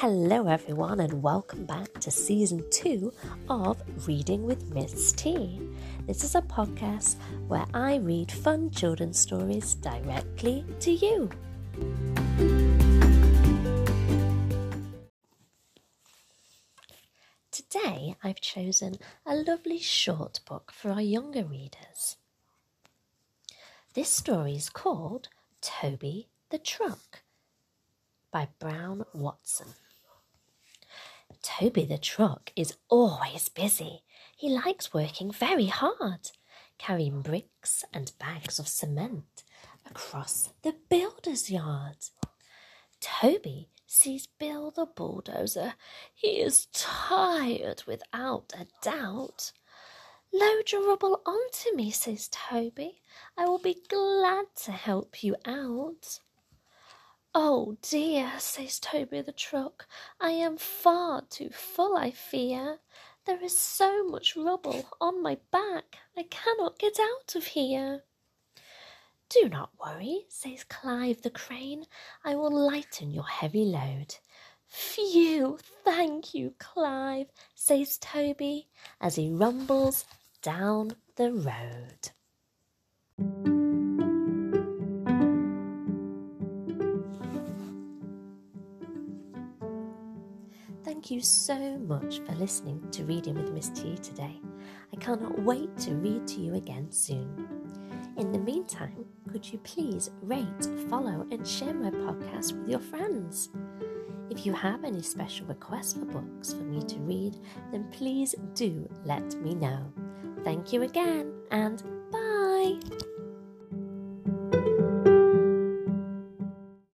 Hello, everyone, and welcome back to season two of Reading with Miss T. This is a podcast where I read fun children's stories directly to you. Today, I've chosen a lovely short book for our younger readers. This story is called Toby the Truck by Brown Watson. Toby the truck is always busy. He likes working very hard, carrying bricks and bags of cement across the builder's yard. Toby sees Bill the bulldozer. He is tired without a doubt. Load your rubble onto me, says Toby. I will be glad to help you out. Oh dear, says Toby the truck, I am far too full, I fear. There is so much rubble on my back, I cannot get out of here. Do not worry, says Clive the crane, I will lighten your heavy load. Phew, thank you, Clive, says Toby, as he rumbles down the road. Thank you so much for listening to Reading with Miss T today. I cannot wait to read to you again soon. In the meantime, could you please rate, follow, and share my podcast with your friends? If you have any special requests for books for me to read, then please do let me know. Thank you again, and